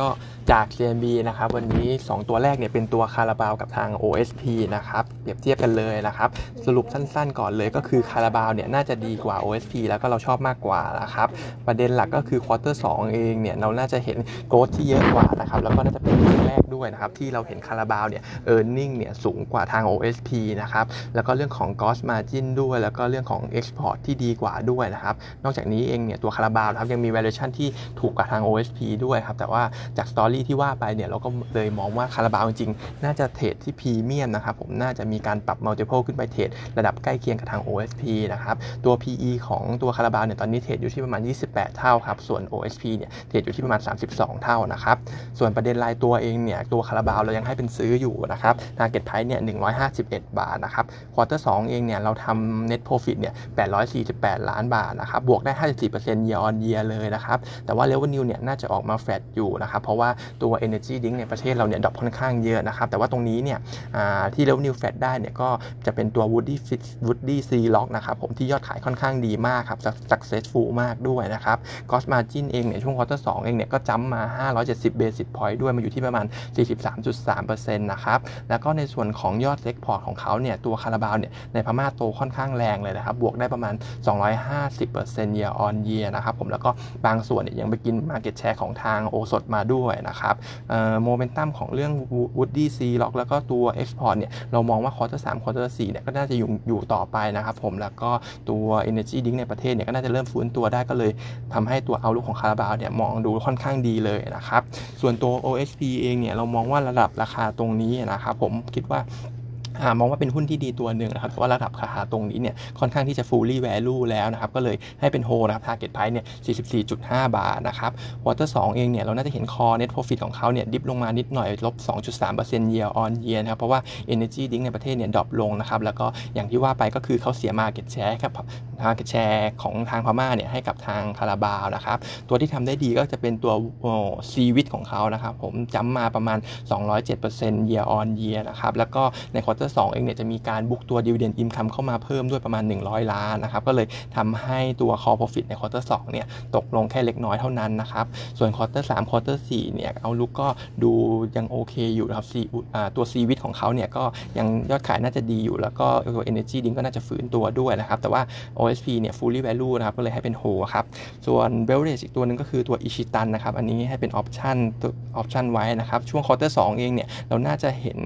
ก็ จาก CNB นะครับวันนี้ 2 ตัวแรกเนี่ยเป็นตัวคาราบาวกับทาง OSP นะครับเปรียบเทียบกันเลยนะครับสรุปสั้นๆ ก่อนเลยก็คือคาราบาวเนี่ยน่าจะดีกว่า OSP แล้วก็เราชอบมากกว่านะครับประเด็นหลักก็คือ quarter สองเองเนี่ยเราน่าจะเห็น growth ที่เยอะกว่านะครับแล้วก็น่าจะเป็นครั้งแรกด้วยนะครับที่เราเห็นคาราบาวเนี่ย earning เนี่ยสูงกว่าทาง OSP นะครับแล้วก็เรื่องของ gross margin ด้วย แล้วก็เรื่องของ export ที่ดีกว่าด้วยนะครับนอกจากนี้เองเนี่ยตัวคาราบาวนะครับยังมี valuation ที่ถูกกว่าทาง OSP ด้วยครับแต่ว่าจาก story ที่ว่าไปเนี่ยเราก็เลยมองว่าคาราบาวจริงๆ น่าจะ trade ที่พรีเมียมนะครับผมน่าจะมีการปรับ multiple ขึ้นไป trade ระดับใกล้เคียงกับทาง OSP นะครับตัว PE ของตัวคาราบาวเนี่ยตอนนี้ trade อยู่ที่ประมาณ 28 เท่าครับส่วน OSP เนี่ย trade อยู่ที่ประมาณ 32 เท่านะครับส่วนประเด็นรายตัวเองเนี่ยตัวคาราบาวเรายังให้เป็นซื้ออยู่นะครับ target price เนี่ย151 บาทนะครับquarter 2เองเนี่ยเราทำ net profit เนี่ย848 ล้านบาทนะครับบวกได้ 54% year on year เลยนะครับแต่ว่า revenue เนี่ยน่าจะออกมาแฟลตอยู่นะครับเพราะว่าตัว energy drink ในประเทศเราเนี่ย drop ค่อนข้างเยอะนะครับ แต่ว่าตรงนี้เนี่ยที่ revenue flat ได้เนี่ยก็จะเป็นตัว woody fit Woody C Lock นะครับผมที่ยอดขายค่อนข้างดีมากครับ successful มากด้วยนะครับ gross margin เองเนี่ยช่วง quarter 2เองเนี่ยก็จัมมา 570 basis point ด้วยมาอยู่ที่ประมาณ 43.3%นะครับ แล้วก็ในส่วนของยอด export ของเขาเนี่ยตัวคาราบาวเนี่ยในพม่าโตค่อนข้างแรงเลยนะครับ บวกได้ประมาณ 250% year on year นะครับผมแล้วก็บางส่วนเนี่ยยังไปกิน market share ของทางโอสถมาด้วยนะครับโมเมนตัมของเรื่อง Woody C Lock แล้วก็ตัว Export เนี่ยเรามองว่า quarter สาม quarter สี่เนี่ยก็น่าจะอยู่อยู่ต่อไปนะครับผมแล้วก็ตัว Energy Drink ในประเทศเนี่ยก็น่าจะเริ่มฟื้นตัวได้ก็เลยทำให้ตัว outlook ของคาราบาวเนี่ยมองดูค่อนข้างดีเลยนะครับส่วนตัว OSP เองเนี่ยเรามองว่าระดับราคาตรงนี้นะครับผมคิดว่า มองว่าเป็นหุ้นที่ดีตัวหนึ่งนะครับเพราะว่าระดับขาคาตรงนี้เนี่ยค่อนข้างที่จะ fully value แล้วนะครับก็เลยให้เป็นโฮนะครับ target price เนี่ย 44.5 บาทนะครับ quarter 2 เองเนี่ยเราน่าจะเห็น core net profit ของเขาเนี่ยดิฟลงมานิดหน่อยลบ 2.3% year on year นะครับเพราะว่า energy drink ในประเทศเนี่ยดรอปลงนะครับแล้วก็อย่างที่ว่าไปก็คือเขาเสีย market share ครับ market share ของทางพม่าเนี่ยให้กับทางคาราบาวนะครับ ตัวที่ทำได้ดีก็จะเป็นตัวซีวิตของเขานะครับ ผมจำมาประมาณ 207% year on year นะครับ แล้วก็ใน quarter 2เองเนี่ยจะมีการบุกตัว dividend income เข้ามาเพิ่มด้วยประมาณ 100 ล้านนะครับ ก็เลยทำให้ตัว core profit ใน quarter 2เนี่ยตกลงแค่เล็กน้อยเท่านั้นนะครับ ส่วน quarter 3 quarter 4เนี่ยเอาลุกก็ดูยังโอเคอยู่นะครับตัว c วิตของเขาเนี่ยก็ยังยอดขายน่าจะดีอยู่แล้วก็ตัว energy ดิงก็น่าจะฝืนตัวด้วยนะครับ แต่ว่า OSP เนี่ย fully value นะครับ ก็เลยให้เป็นโฮครับ ส่วน beverage อีกตัวนึงก็คือตัวอิชิตันนะครับ อันนี้ให้เป็น option option ไว้นะครับ ช่วง quarter 2 เองเนี่ย เราน่าจะเห็น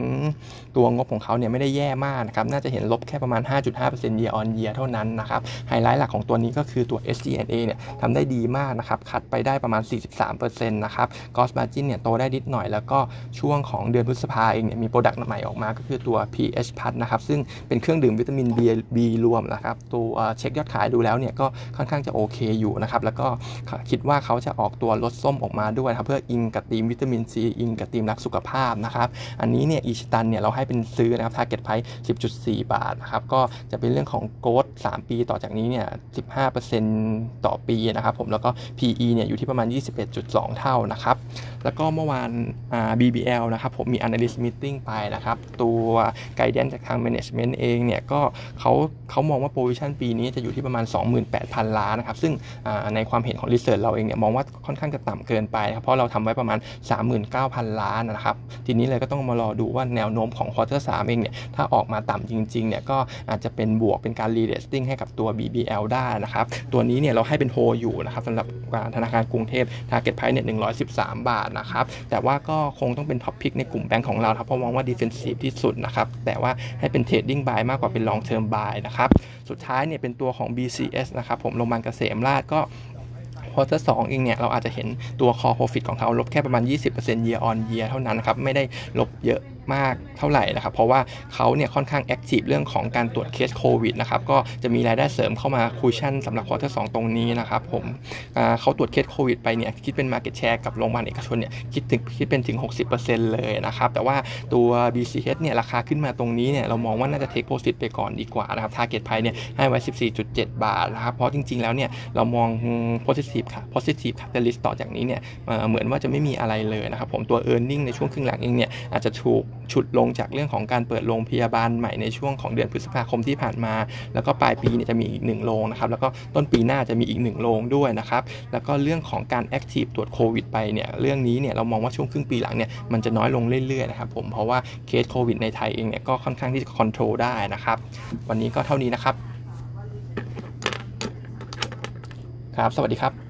ตัวงบของเขาเนี่ยไม่ได้แย่มากนะครับ น่าจะเห็นลบแค่ประมาณ 5.5% year on year เท่านั้นนะครับ ไฮไลท์หลักของตัวนี้ก็คือตัว SG&A เนี่ยทำได้ดีมากนะครับ cut ไปได้ประมาณ 43%นะครับ gross margin เนี่ยโตได้นิดหน่อย แล้วก็ช่วงของเดือนพฤษภาเองเนี่ยมี product ใหม่ออกมาก็คือตัว PH Plus นะครับ ซึ่งเป็นเครื่องดื่มวิตามิน B, B รวมนะครับ ตัวเช็คยอดขายดูแล้วเนี่ยก็ค่อนข้างจะโอเคอยู่นะครับแล้วก็คิดว่าเขาจะออกตัวรสส้มออกมาด้วยครับเพื่ออิงกับทีมวิตามินซีอิงกับทีมรักสุขภาพนะครับอันนี้เนี่ยอิชิตันเนี่ยเราให้เป็นซื้อนะครับ target price 10.4 บาทนะครับก็จะเป็นเรื่องของโกด3 ปีต่อจากนี้เนี่ย 15%ต่อปีนะครับผมแล้วก็ PE เนี่ยอยู่ที่ประมาณ 21.2 เท่านะครับแล้วก็เมื่อวาน BBL นะครับผมมี analyst meeting ไปนะครับตัว guidance จากทาง management เองเนี่ยก็เขาเขามองว่า position ปีนี้จะอยู่ที่ประมาณ 28,000 ล้านนะครับซึ่งในความเห็นของ research เราเองเนี่ยมองว่าค่อนข้างจะต่ำเกินไปครับเพราะเราทำไว้ประมาณ 39,000 ล้านนะครับทีนี้เลยก็ต้องมารอดูว่าแนวโน้มของ quarter 3เองเนี่ยถ้าออกมาต่ำจริงๆเนี่ยก็อาจจะเป็นบวกเป็นการรีเลสติ้งให้กับตัว BBL ได้นะครับตัวนี้เนี่ยเราให้เป็นโฮอยู่นะครับสำหรับธนาคารกรุงเทพ Target Price เนี่ย113 บาทนะครับแต่ว่าก็คงต้องเป็น top pick ในกลุ่มแบงก์ของเราครับเพราะมองว่า defensive ที่สุดนะครับแต่ว่าให้เป็น trading buy มากกว่าเป็น long term buy นะครับสุดท้ายเนี่ยเป็นตัวของ BCH นะครับผมโรงพยาบาลเกษมราชก็ quarter สองเองเนี่ย เราอาจจะเห็นตัว core profit ของเขาลบแค่ประมาณ 20% year on year เท่านั้นนะครับ ไม่ได้ลบเยอะ มากเท่าไหร่นะครับ เพราะว่าเขาเนี่ยค่อนข้าง active เรื่องของการตรวจเคสโควิดนะครับก็จะมีรายได้เสริมเข้ามา cushion สำหรับ quarter สองตรงนี้นะครับผมเขาตรวจเคสโควิดไปเนี่ยคิดเป็น Market Share กับโรงพยาบาลเอกชนเนี่ยคิดถึงคิดเป็นถึง 60%เลยนะครับ แต่ว่าตัว BCH เนี่ยราคาขึ้นมาตรงนี้เนี่ยเรามองว่าน่าจะเทคโปรฟิตไปก่อนดีกว่านะครับ Target Price เนี่ยให้ไว้ 14.7 บาทนะครับ เพราะจริง ๆ แล้วเนี่ยเรามอง positive ค่ะ positive catalyst ต่อจากนี้เนี่ยเหมือนว่าจะไม่มีอะไรเลยนะครับผมตัว e a r n i n g ในช่วงครึ่งหลังเองเนี่ยอาจจะถูกฉุดลงจากเรื่องของการเปิดโรงพยาบาลใหม่ในช่วงของเดือนพฤษภาคมที่ผ่านมา แล้วก็ปลายปีเนี่ยจะมีอีกหนึ่งโรงนะครับ แล้วก็ต้นปีหน้าจะมีอีกหนึ่งโรงด้วยนะครับ แล้วก็เรื่องของการแอคทีฟตรวจโควิดไปเนี่ย เรื่องนี้เนี่ยเรามองว่าช่วงครึ่งปีหลังเนี่ยมันจะน้อยลงเรื่อยๆนะครับผม เพราะว่าเคสโควิดในไทยเองเนี่ยก็ค่อนข้างที่จะคอนโทรลได้นะครับ วันนี้ก็เท่านี้นะครับ ครับ สวัสดีครับ